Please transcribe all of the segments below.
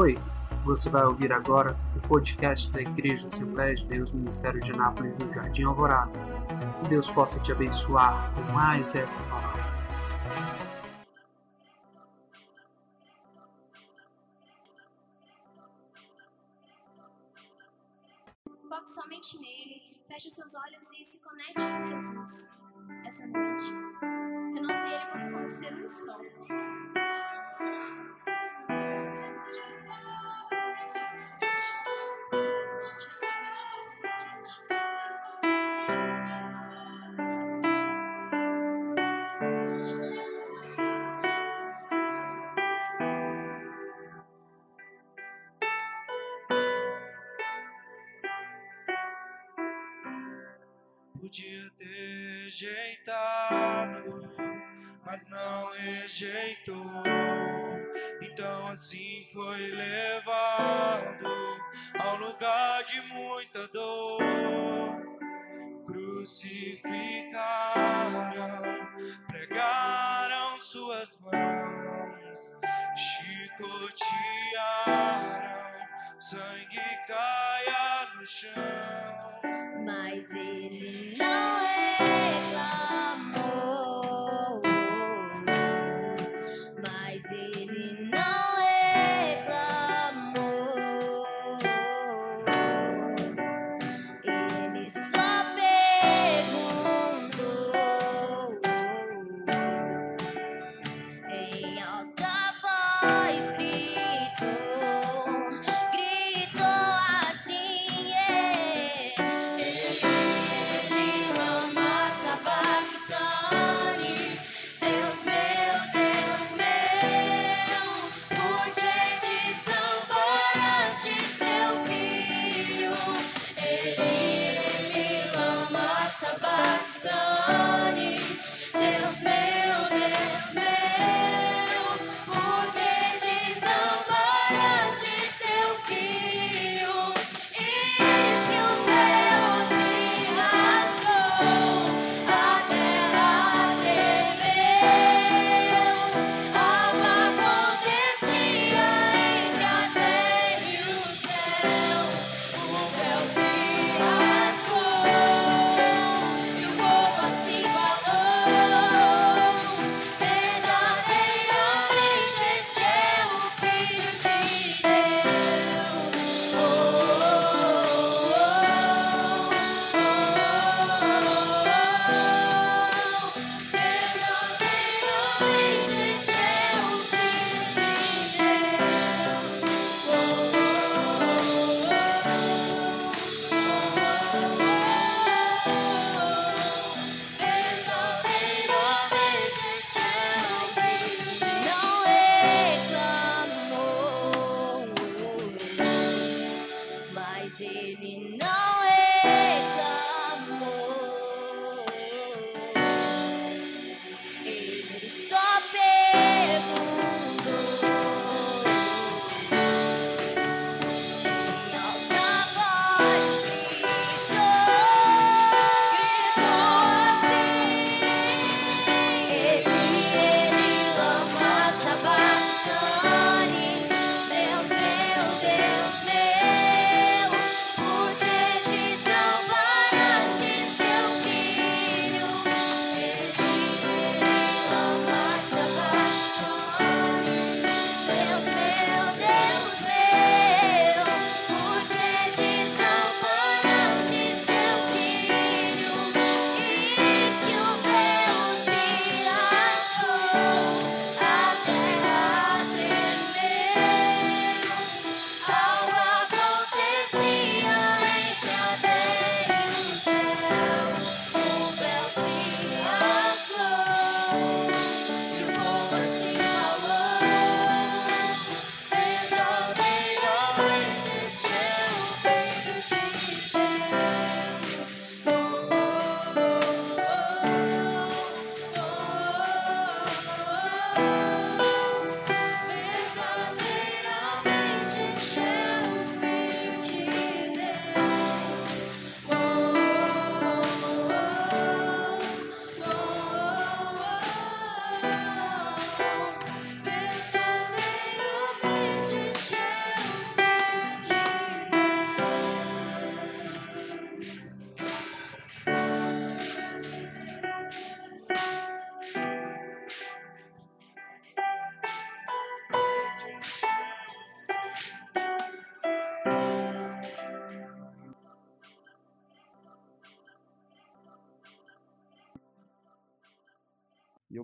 Oi, você vai ouvir agora o podcast da Igreja Assembleia de Deus Ministério de Nápoles do Jardim Alvorada. Que Deus possa te abençoar com mais essa palavra. Foque somente nele, feche seus olhos e se conecte com Jesus essa noite. Que nós e ele possamos ser um só. Mas não rejeitou. Então assim foi levado ao lugar de muita dor. Crucificaram, pregaram suas mãos, chicotearam, sangue caia no chão. Mas ele não reclamou.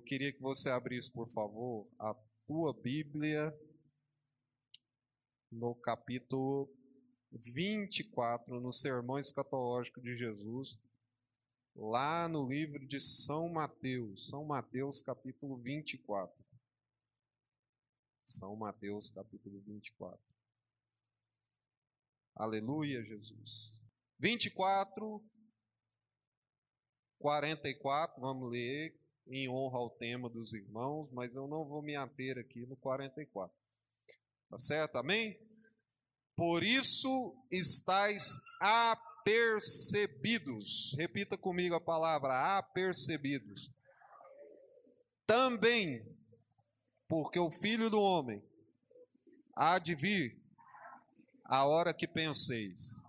Queria que você abrisse, por favor, a tua Bíblia no capítulo 24, no Sermão Escatológico de Jesus, lá no livro de São Mateus, São Mateus, capítulo 24. São Mateus, capítulo 24. Aleluia, Jesus. 24, 44, vamos ler em honra ao tema dos irmãos, mas eu não vou me ater aqui no 44. Tá certo? Amém? Por isso estáis apercebidos. Repita comigo a palavra apercebidos. Também, porque o filho do homem há de vir a hora que penseis.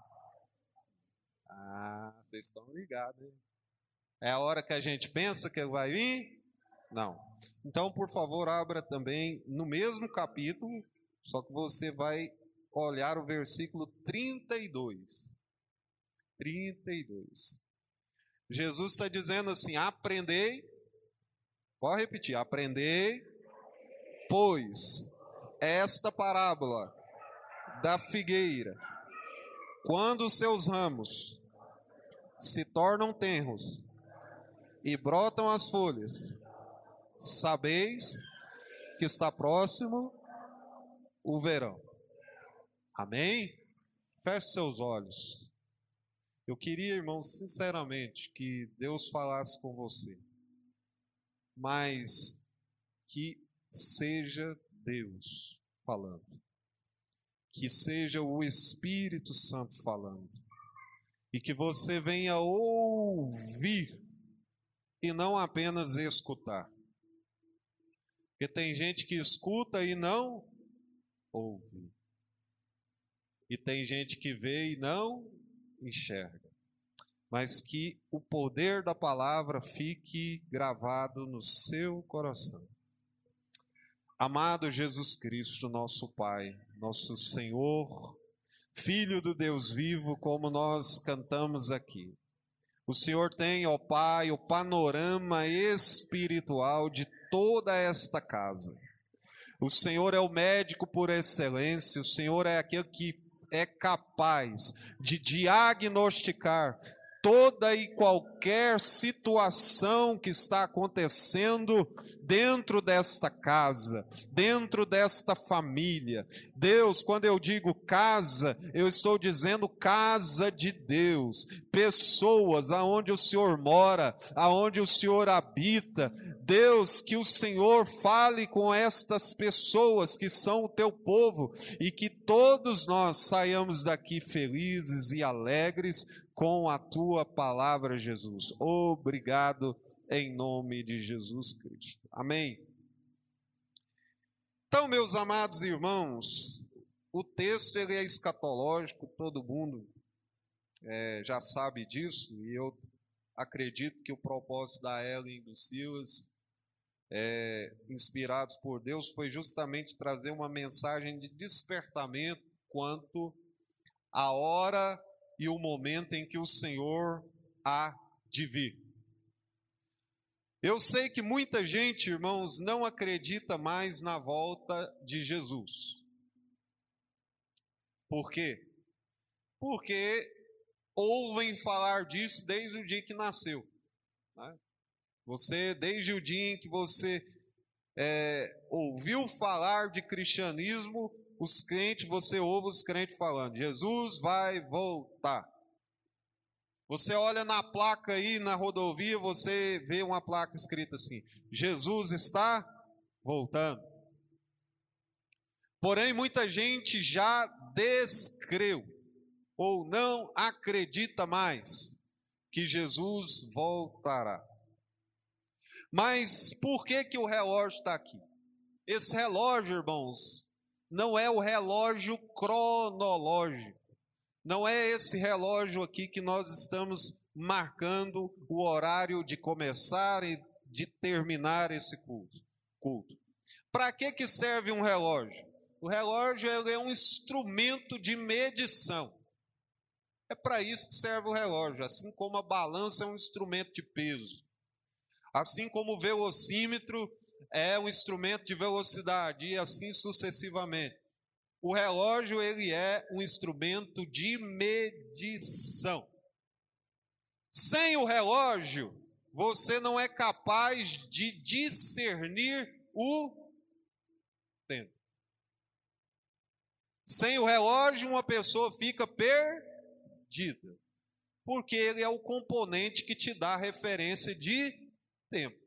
Ah, vocês estão ligados, hein? É a hora que a gente pensa que vai vir? Não. Então, por favor, abra também no mesmo capítulo, só que você vai olhar o versículo 32. 32. Jesus está dizendo assim: aprendei, pode repetir, aprendei, pois esta parábola da figueira, quando os seus ramos se tornam tenros e brotam as folhas, sabeis que está próximo o verão. Amém? Feche seus olhos. Eu queria, irmão, sinceramente, que Deus falasse com você, mas que seja Deus falando, que seja o Espírito Santo falando, e que você venha ouvir e não apenas escutar. Porque tem gente que escuta e não ouve. E tem gente que vê e não enxerga. Mas que o poder da palavra fique gravado no seu coração. Amado Jesus Cristo, nosso Pai, nosso Senhor, Filho do Deus vivo, como nós cantamos aqui. O Senhor tem, ó Pai, o panorama espiritual de toda esta casa. O Senhor é o médico por excelência, o Senhor é aquele que é capaz de diagnosticar toda e qualquer situação que está acontecendo dentro desta casa, dentro desta família. Deus, quando eu digo casa, eu estou dizendo casa de Deus, pessoas aonde o Senhor mora, aonde o Senhor habita. Deus, que o Senhor fale com estas pessoas que são o teu povo e que todos nós saiamos daqui felizes e alegres com a tua palavra, Jesus. Obrigado em nome de Jesus Cristo. Amém. Então, meus amados irmãos, o texto ele é escatológico, todo mundo é, já sabe disso, e eu acredito que o propósito da Ellen e do Silas, é, inspirados por Deus, foi justamente trazer uma mensagem de despertamento quanto à hora e o momento em que o Senhor há de vir. Eu sei que muita gente, irmãos, não acredita mais na volta de Jesus. Por quê? Porque ouvem falar disso desde o dia que nasceu. Né? Você, desde o dia em que você é, ouviu falar de cristianismo, os crentes, você ouve os crentes falando: Jesus vai voltar. Você olha na placa aí na rodovia, você vê uma placa escrita assim: Jesus está voltando. Porém, muita gente já descreu ou não acredita mais que Jesus voltará. Mas por que que o relógio está aqui? Esse relógio, irmãos, não é o relógio cronológico. Não é esse relógio aqui que nós estamos marcando o horário de começar e de terminar esse culto. culto. Para que, que serve um relógio? O relógio é um instrumento de medição. É para isso que serve o relógio, assim como a balança é um instrumento de peso. Assim como o velocímetro é um instrumento de velocidade e assim sucessivamente. O relógio ele é um instrumento de medição. Sem o relógio, você não é capaz de discernir o tempo. Sem o relógio, uma pessoa fica perdida, porque ele é o componente que te dá referência de tempo.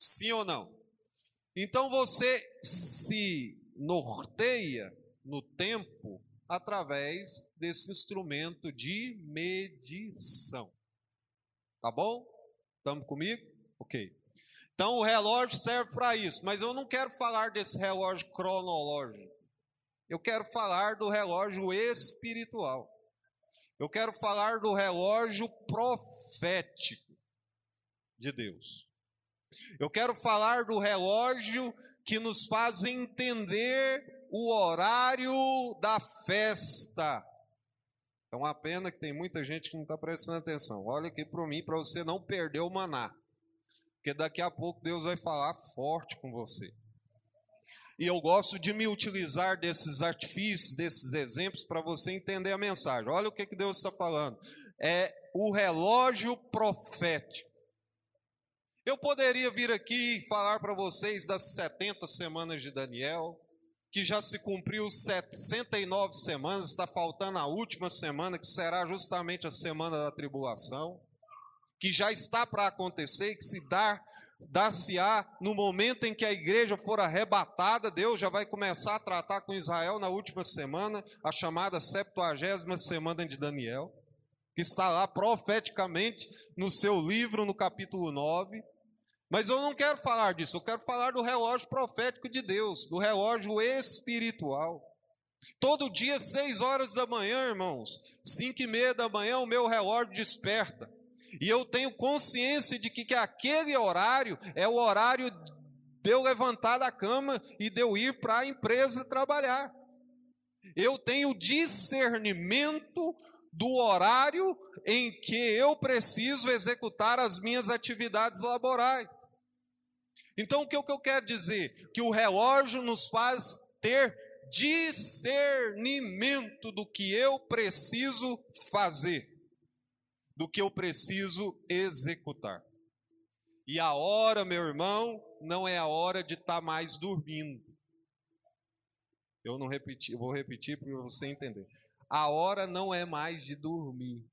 Sim ou não? Então você se norteia no tempo através desse instrumento de medição. Tá bom? Estamos comigo? Ok. Então o relógio serve para isso, mas eu não quero falar desse relógio cronológico. Eu quero falar do relógio espiritual. Eu quero falar do relógio profético de Deus. Eu quero falar do relógio que nos faz entender o horário da festa. É uma pena que tem muita gente que não está prestando atenção. Olha aqui para mim, para você não perder o maná. Porque daqui a pouco Deus vai falar forte com você. E eu gosto de me utilizar desses artifícios, desses exemplos, para você entender a mensagem. Olha o que, que Deus está falando. É o relógio profético. Eu poderia vir aqui e falar para vocês das 70 semanas de Daniel, que já se cumpriu 69 semanas, está faltando a última semana, que será justamente a semana da tribulação, que já está para acontecer que se dar dar-se-á no momento em que a igreja for arrebatada, Deus já vai começar a tratar com Israel na última semana, a chamada 70 semana de Daniel, que está lá profeticamente no seu livro, no capítulo 9. Mas eu não quero falar disso, eu quero falar do relógio profético de Deus, do relógio espiritual. Todo dia, seis horas da manhã, irmãos, cinco e meia da manhã, o meu relógio desperta. E eu tenho consciência de que, que aquele horário é o horário de eu levantar da cama e de eu ir para a empresa trabalhar. Eu tenho discernimento do horário em que eu preciso executar as minhas atividades laborais. Então, o que, eu quero dizer? Que o relógio nos faz ter discernimento do que eu preciso fazer do que eu preciso executar. E a hora, meu irmão, não é a hora de estar tá mais dormindo. Eu não repeti, vou repetir para você entender. A hora não é mais de dormir.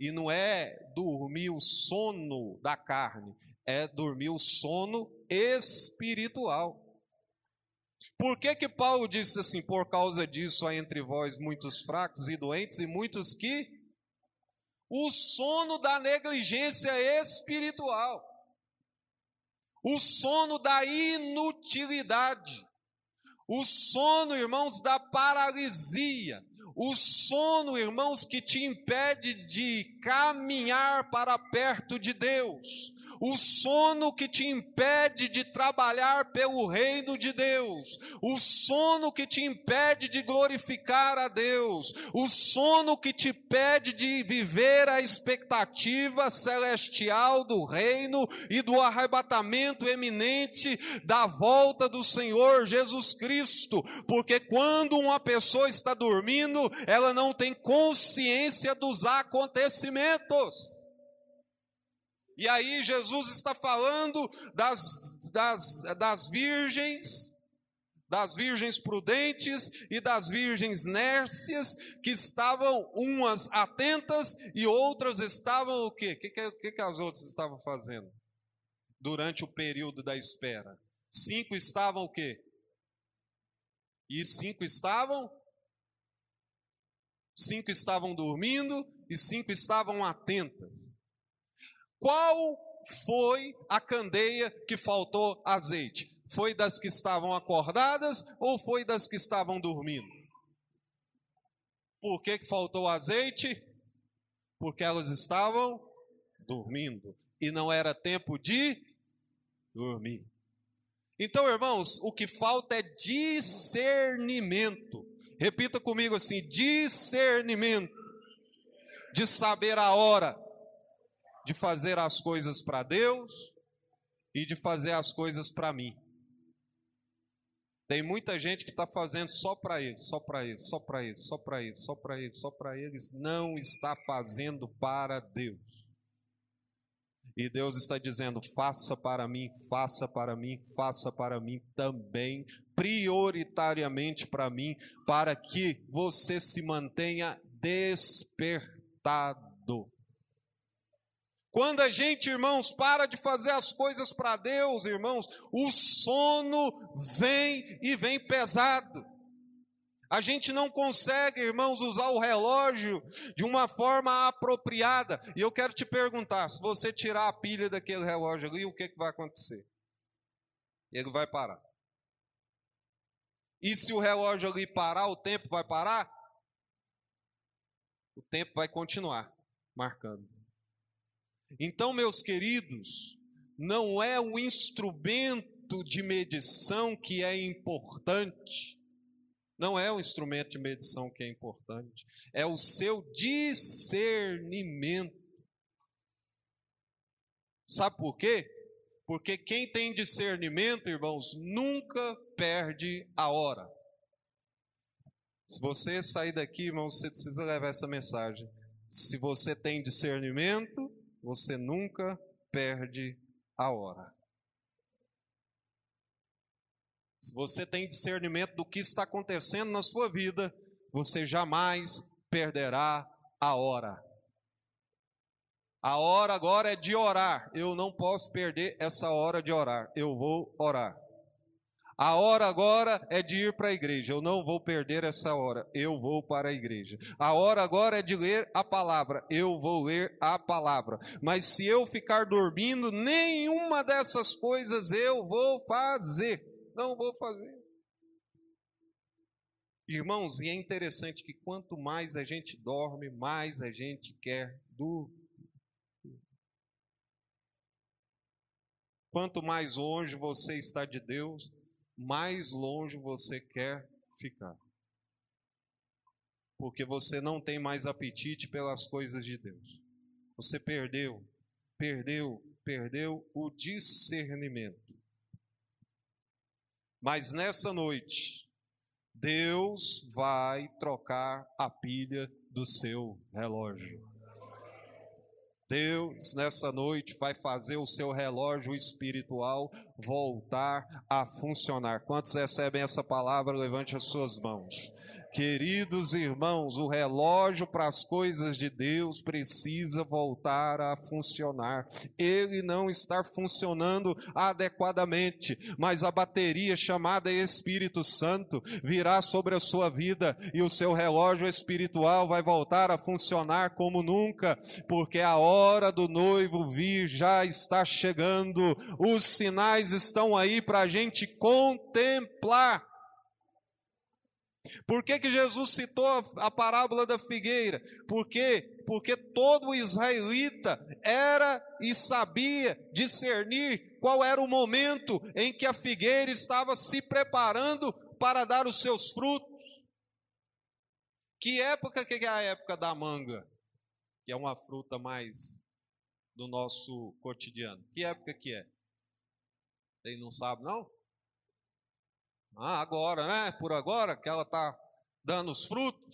E não é dormir o sono da carne, é dormir o sono espiritual. Por que que Paulo disse assim? Por causa disso há entre vós muitos fracos e doentes e muitos que o sono da negligência espiritual, o sono da inutilidade, o sono, irmãos, da paralisia, o sono, irmãos, que te impede de caminhar para perto de Deus, o sono que te impede de trabalhar pelo reino de Deus, o sono que te impede de glorificar a Deus, o sono que te impede de viver a expectativa celestial do reino e do arrebatamento eminente da volta do Senhor Jesus Cristo, porque quando uma pessoa está dormindo, ela não tem consciência dos acontecimentos. E aí Jesus está falando das, das, das virgens, das virgens prudentes e das virgens nércias, que estavam umas atentas e outras estavam o quê? O que, que, que as outras estavam fazendo? Durante o período da espera. Cinco estavam o quê? E cinco estavam? Cinco estavam dormindo e cinco estavam atentas. Qual foi a candeia que faltou azeite? Foi das que estavam acordadas ou foi das que estavam dormindo? Por que, que faltou azeite? Porque elas estavam dormindo e não era tempo de dormir. Então, irmãos, o que falta é discernimento. Repita comigo assim: discernimento de saber a hora, de fazer as coisas para Deus e de fazer as coisas para mim. Tem muita gente que está fazendo só para ele, só para ele, só para ele, só para ele, só para ele, só para eles, não está fazendo para Deus. E Deus está dizendo: faça para mim, faça para mim, faça para mim também, prioritariamente para mim, para que você se mantenha despertado. Quando a gente, irmãos, para de fazer as coisas para Deus, irmãos, o sono vem e vem pesado. A gente não consegue, irmãos, usar o relógio de uma forma apropriada. E eu quero te perguntar: se você tirar a pilha daquele relógio ali, o que, que vai acontecer? Ele vai parar. E se o relógio ali parar, o tempo vai parar? O tempo vai continuar marcando. Então, meus queridos, não é o instrumento de medição que é importante, não é o instrumento de medição que é importante, é o seu discernimento. Sabe por quê? Porque quem tem discernimento, irmãos, nunca perde a hora. Se você sair daqui, irmãos, você precisa levar essa mensagem. Se você tem discernimento, você nunca perde a hora. Se você tem discernimento do que está acontecendo na sua vida, você jamais perderá a hora. A hora agora é de orar. Eu não posso perder essa hora de orar. Eu vou orar. A hora agora é de ir para a igreja. Eu não vou perder essa hora. Eu vou para a igreja. A hora agora é de ler a palavra. Eu vou ler a palavra. Mas se eu ficar dormindo, nenhuma dessas coisas eu vou fazer. Não vou fazer. Irmãos, e é interessante que quanto mais a gente dorme, mais a gente quer dormir. Quanto mais longe você está de Deus, mais longe você quer ficar. Porque você não tem mais apetite pelas coisas de Deus. Você perdeu, perdeu, perdeu o discernimento. Mas nessa noite, Deus vai trocar a pilha do seu relógio. Deus, nessa noite, vai fazer o seu relógio espiritual voltar a funcionar. Quantos recebem essa palavra? Levante as suas mãos. Queridos irmãos, o relógio para as coisas de Deus precisa voltar a funcionar. Ele não está funcionando adequadamente, mas a bateria chamada Espírito Santo virá sobre a sua vida e o seu relógio espiritual vai voltar a funcionar como nunca, porque a hora do noivo vir já está chegando. Os sinais estão aí para a gente contemplar. Por que, que Jesus citou a, a parábola da figueira? Por quê? Porque todo israelita era e sabia discernir qual era o momento em que a figueira estava se preparando para dar os seus frutos. Que época que é a época da manga? Que é uma fruta mais do nosso cotidiano. Que época que é? Quem não sabe, não? Ah, agora, né? Por agora, que ela está dando os frutos.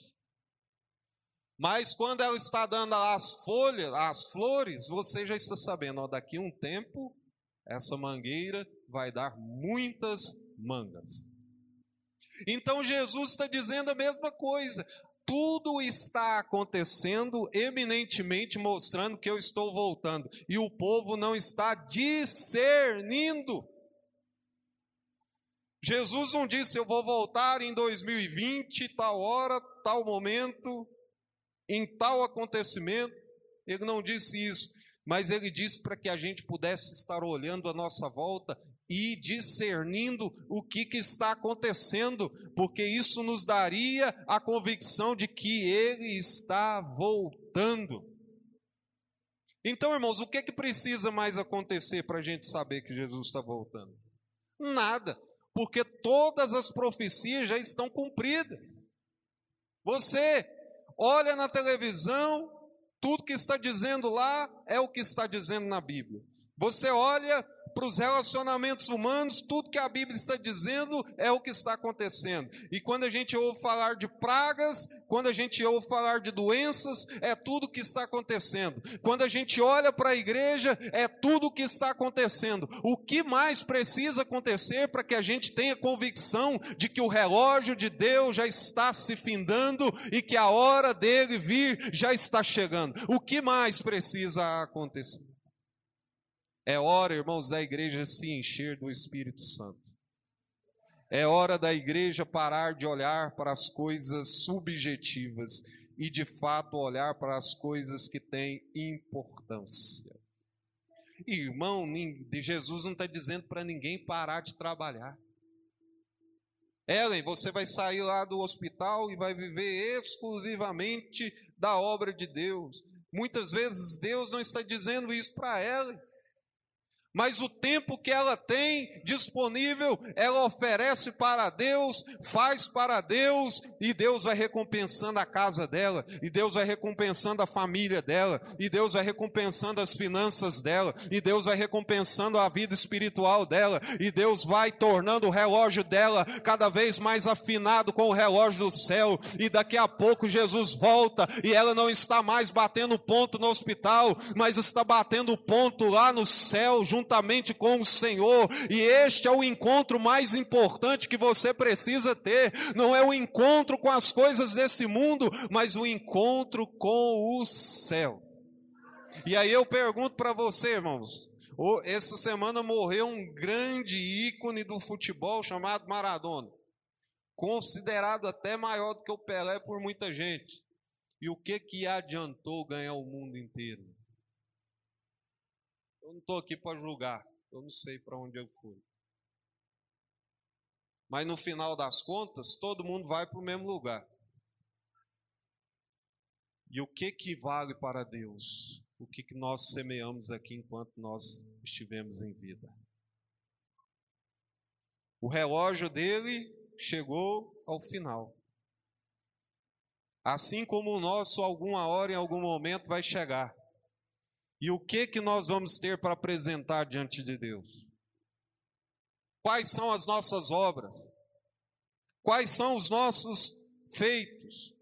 Mas quando ela está dando as folhas, as flores, você já está sabendo, ó, daqui um tempo, essa mangueira vai dar muitas mangas. Então Jesus está dizendo a mesma coisa. Tudo está acontecendo eminentemente mostrando que eu estou voltando. E o povo não está discernindo. Jesus não disse, eu vou voltar em 2020, tal hora, tal momento, em tal acontecimento. Ele não disse isso, mas ele disse para que a gente pudesse estar olhando a nossa volta e discernindo o que, que está acontecendo, porque isso nos daria a convicção de que ele está voltando. Então, irmãos, o que, que precisa mais acontecer para a gente saber que Jesus está voltando? Nada porque todas as profecias já estão cumpridas. Você olha na televisão Tudo que está dizendo lá é o que está dizendo na Bíblia. Você olha para os relacionamentos humanos, tudo que a Bíblia está dizendo é o que está acontecendo. E quando a gente ouve falar de pragas, quando a gente ouve falar de doenças, é tudo o que está acontecendo. Quando a gente olha para a igreja, é tudo o que está acontecendo. O que mais precisa acontecer para que a gente tenha convicção de que o relógio de Deus já está se findando e que a hora dele vir já está chegando? O que mais precisa acontecer? É hora, irmãos, da igreja se encher do Espírito Santo. É hora da igreja parar de olhar para as coisas subjetivas e de fato olhar para as coisas que têm importância. Irmão, Jesus não está dizendo para ninguém parar de trabalhar. Ellen, você vai sair lá do hospital e vai viver exclusivamente da obra de Deus. Muitas vezes Deus não está dizendo isso para Ellen. Mas o tempo que ela tem disponível, ela oferece para Deus, faz para Deus, e Deus vai recompensando a casa dela, e Deus vai recompensando a família dela, e Deus vai recompensando as finanças dela, e Deus vai recompensando a vida espiritual dela, e Deus vai tornando o relógio dela cada vez mais afinado com o relógio do céu, e daqui a pouco Jesus volta, e ela não está mais batendo ponto no hospital, mas está batendo ponto lá no céu, junto juntamente com o Senhor, e este é o encontro mais importante que você precisa ter. Não é o encontro com as coisas desse mundo, mas o encontro com o céu. E aí eu pergunto para você, irmãos, essa semana morreu um grande ícone do futebol chamado Maradona, considerado até maior do que o Pelé por muita gente. E o que que adiantou ganhar o mundo inteiro? Eu não estou aqui para julgar. Eu não sei para onde eu fui. Mas no final das contas, todo mundo vai para o mesmo lugar. E o que que vale para Deus? O que, que nós semeamos aqui enquanto nós estivemos em vida? O relógio dele chegou ao final. Assim como o nosso, alguma hora, em algum momento, vai chegar. E o que que nós vamos ter para apresentar diante de Deus? Quais são as nossas obras? Quais são os nossos feitos?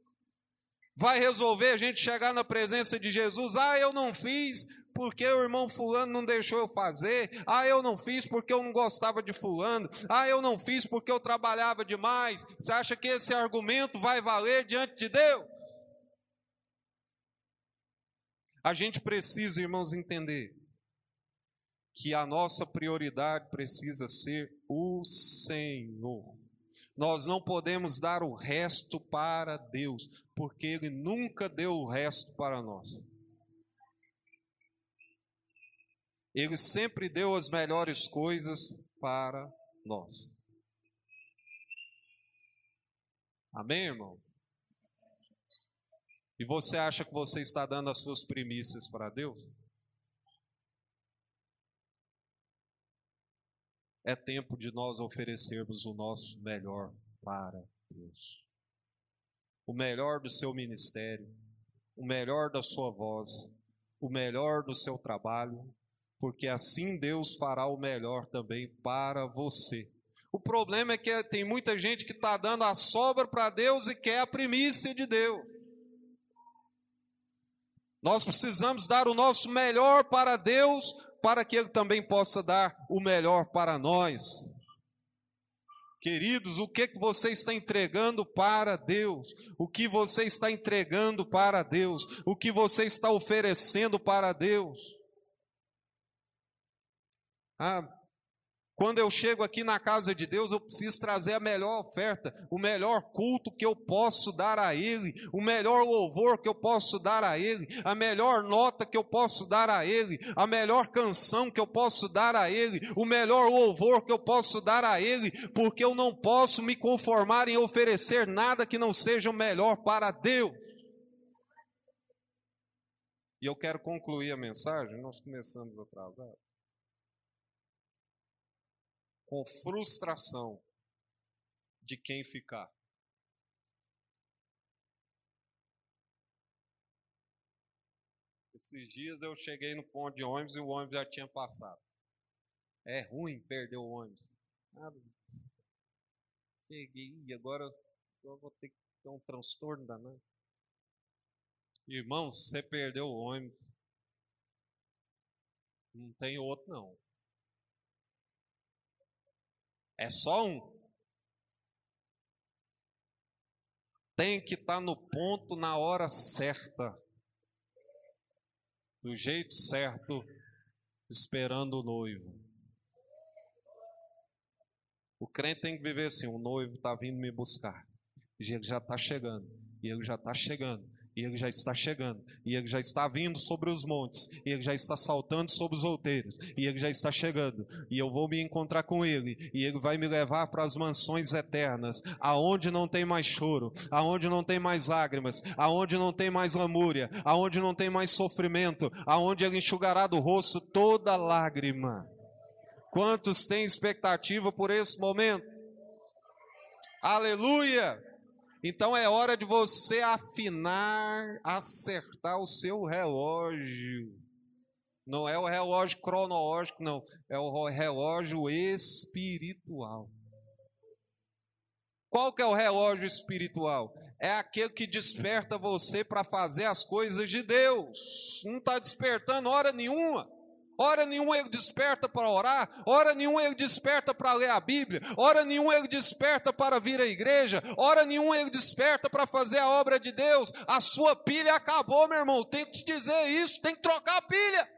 Vai resolver a gente chegar na presença de Jesus? Ah, eu não fiz porque o irmão fulano não deixou eu fazer. Ah, eu não fiz porque eu não gostava de fulano. Ah, eu não fiz porque eu trabalhava demais. Você acha que esse argumento vai valer diante de Deus? A gente precisa, irmãos, entender que a nossa prioridade precisa ser o Senhor. Nós não podemos dar o resto para Deus, porque Ele nunca deu o resto para nós. Ele sempre deu as melhores coisas para nós. Amém, irmão? E você acha que você está dando as suas primícias para Deus? É tempo de nós oferecermos o nosso melhor para Deus. O melhor do seu ministério, o melhor da sua voz, o melhor do seu trabalho, porque assim Deus fará o melhor também para você. O problema é que tem muita gente que está dando a sobra para Deus e quer a primícia de Deus. Nós precisamos dar o nosso melhor para Deus, para que Ele também possa dar o melhor para nós. Queridos, o que, você está entregando para Deus? O que você está entregando para Deus? O que você está oferecendo para Deus? Ah, quando eu chego aqui na casa de Deus, eu preciso trazer a melhor oferta, o melhor culto que eu posso dar a Ele, o melhor louvor que eu posso dar a Ele, a melhor nota que eu posso dar a Ele, a melhor canção que eu posso dar a Ele, o melhor louvor que eu posso dar a Ele, porque eu não posso me conformar em oferecer nada que não seja o melhor para Deus. E eu quero concluir a mensagem, nós começamos atrasado com frustração de quem ficar. Esses dias eu cheguei no ponto de ônibus e o ônibus já tinha passado. É ruim perder o ônibus. Nada. Cheguei e agora eu vou ter que ter um transtorno danado. Irmão, você perdeu o ônibus, não tem outro não. É só um. Tem que estar tá no ponto na hora certa. Do jeito certo, esperando o noivo. O crente tem que viver assim: o noivo está vindo me buscar. E ele já está chegando. E ele já está chegando e ele já está chegando, e ele já está vindo sobre os montes, e ele já está saltando sobre os outeiros, e ele já está chegando, e eu vou me encontrar com ele, e ele vai me levar para as mansões eternas, aonde não tem mais choro, aonde não tem mais lágrimas, aonde não tem mais lamúria, aonde não tem mais sofrimento, aonde ele enxugará do rosto toda lágrima. Quantos têm expectativa por esse momento? Aleluia! Então é hora de você afinar, acertar o seu relógio. Não é o relógio cronológico, não. É o relógio espiritual. Qual que é o relógio espiritual? É aquele que desperta você para fazer as coisas de Deus. Não está despertando hora nenhuma. Hora nenhuma ele desperta para orar, hora nenhuma ele desperta para ler a Bíblia, hora nenhuma ele desperta para vir à igreja, hora nenhuma ele desperta para fazer a obra de Deus. A sua pilha acabou, meu irmão. Tem que te dizer isso, tem que trocar a pilha.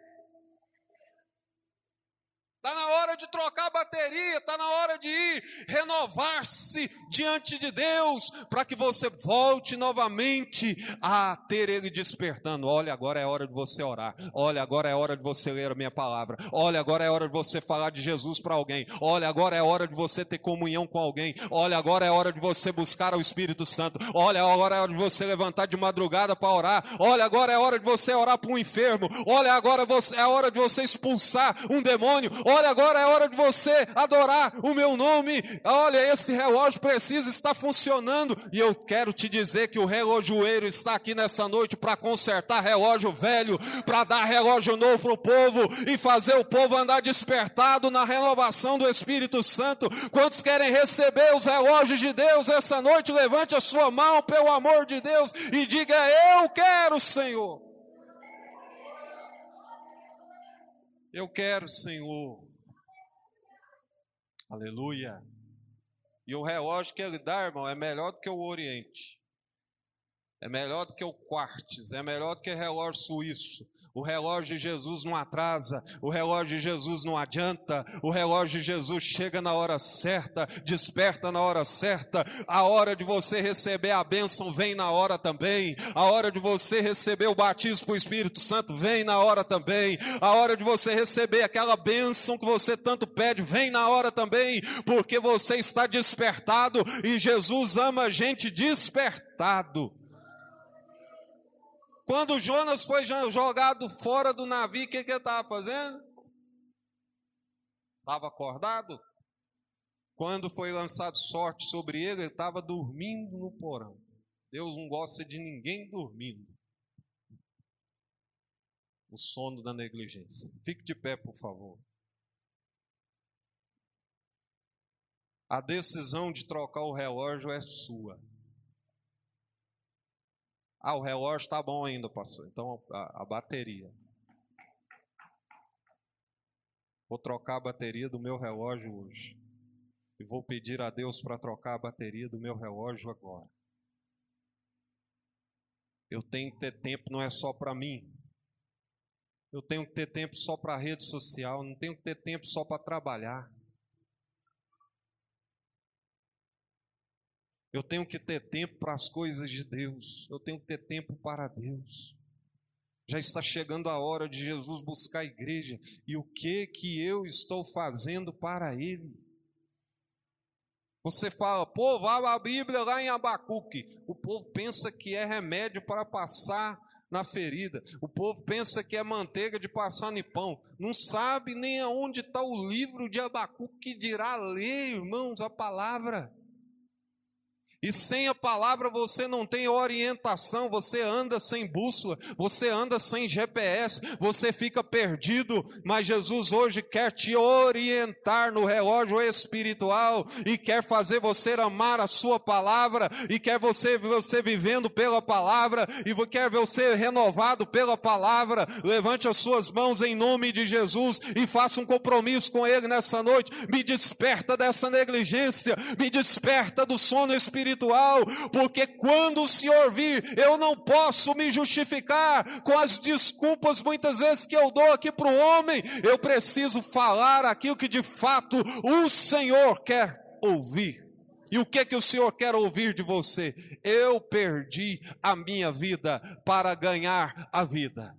Está na hora de trocar a bateria, está na hora de ir renovar-se diante de Deus, para que você volte novamente a ter Ele despertando. Olha, agora é hora de você orar. Olha, agora é hora de você ler a minha palavra. Olha, agora é hora de você falar de Jesus para alguém. Olha, agora é hora de você ter comunhão com alguém. Olha, agora é hora de você buscar o Espírito Santo. Olha, agora é hora de você levantar de madrugada para orar. Olha, agora é hora de você orar para um enfermo. Olha, agora é hora de você expulsar um demônio. Olha, agora é hora de você adorar o meu nome. Olha, esse relógio precisa estar funcionando. E eu quero te dizer que o relojoeiro está aqui nessa noite para consertar relógio velho, para dar relógio novo para o povo e fazer o povo andar despertado na renovação do Espírito Santo. Quantos querem receber os relógios de Deus essa noite? Levante a sua mão, pelo amor de Deus, e diga: Eu quero, Senhor. Eu quero, Senhor. Aleluia. E o relógio que ele dá, irmão, é melhor do que o Oriente. É melhor do que o Quartz, é melhor do que o relógio suíço. O relógio de Jesus não atrasa, o relógio de Jesus não adianta, o relógio de Jesus chega na hora certa, desperta na hora certa, a hora de você receber a bênção vem na hora também, a hora de você receber o batismo com o Espírito Santo vem na hora também, a hora de você receber aquela bênção que você tanto pede vem na hora também, porque você está despertado e Jesus ama a gente despertado. Quando Jonas foi jogado fora do navio, o que, que ele estava fazendo? Estava acordado. Quando foi lançado sorte sobre ele, ele estava dormindo no porão. Deus não gosta de ninguém dormindo. O sono da negligência. Fique de pé, por favor. A decisão de trocar o relógio é sua. Ah, o relógio está bom ainda, pastor. Então a, a bateria. Vou trocar a bateria do meu relógio hoje. E vou pedir a Deus para trocar a bateria do meu relógio agora. Eu tenho que ter tempo, não é só para mim. Eu tenho que ter tempo só para a rede social, não tenho que ter tempo só para trabalhar. Eu tenho que ter tempo para as coisas de Deus. Eu tenho que ter tempo para Deus. Já está chegando a hora de Jesus buscar a igreja. E o que que eu estou fazendo para ele? Você fala, pô, vá a Bíblia lá em Abacuque. O povo pensa que é remédio para passar na ferida. O povo pensa que é manteiga de passar no pão. Não sabe nem aonde está o livro de Abacuque que dirá ler, irmãos, a palavra. E sem a palavra você não tem orientação, você anda sem bússola, você anda sem GPS, você fica perdido. Mas Jesus hoje quer te orientar no relógio espiritual e quer fazer você amar a sua palavra e quer você você vivendo pela palavra e quer você renovado pela palavra. Levante as suas mãos em nome de Jesus e faça um compromisso com ele nessa noite. Me desperta dessa negligência, me desperta do sono espiritual espiritual, porque quando o Senhor vir, eu não posso me justificar com as desculpas muitas vezes que eu dou aqui para o homem, eu preciso falar aquilo que de fato o Senhor quer ouvir. E o que que o Senhor quer ouvir de você? Eu perdi a minha vida para ganhar a vida.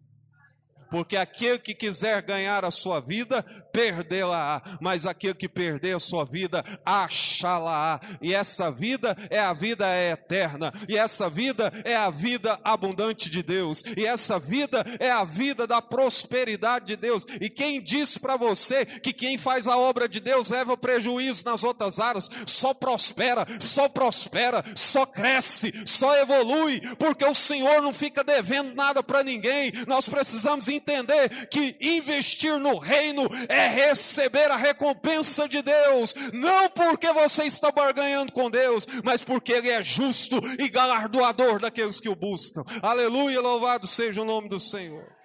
Porque aquele que quiser ganhar a sua vida, perdê-la, mas aquele que perder a sua vida, achá-la. E essa vida é a vida eterna, e essa vida é a vida abundante de Deus, e essa vida é a vida da prosperidade de Deus. E quem diz para você que quem faz a obra de Deus leva prejuízo nas outras áreas, só prospera, só prospera, só cresce, só evolui, porque o Senhor não fica devendo nada para ninguém. Nós precisamos entender que investir no reino é é receber a recompensa de Deus, não porque você está barganhando com Deus, mas porque Ele é justo e galardoador daqueles que o buscam. Aleluia, louvado seja o nome do Senhor.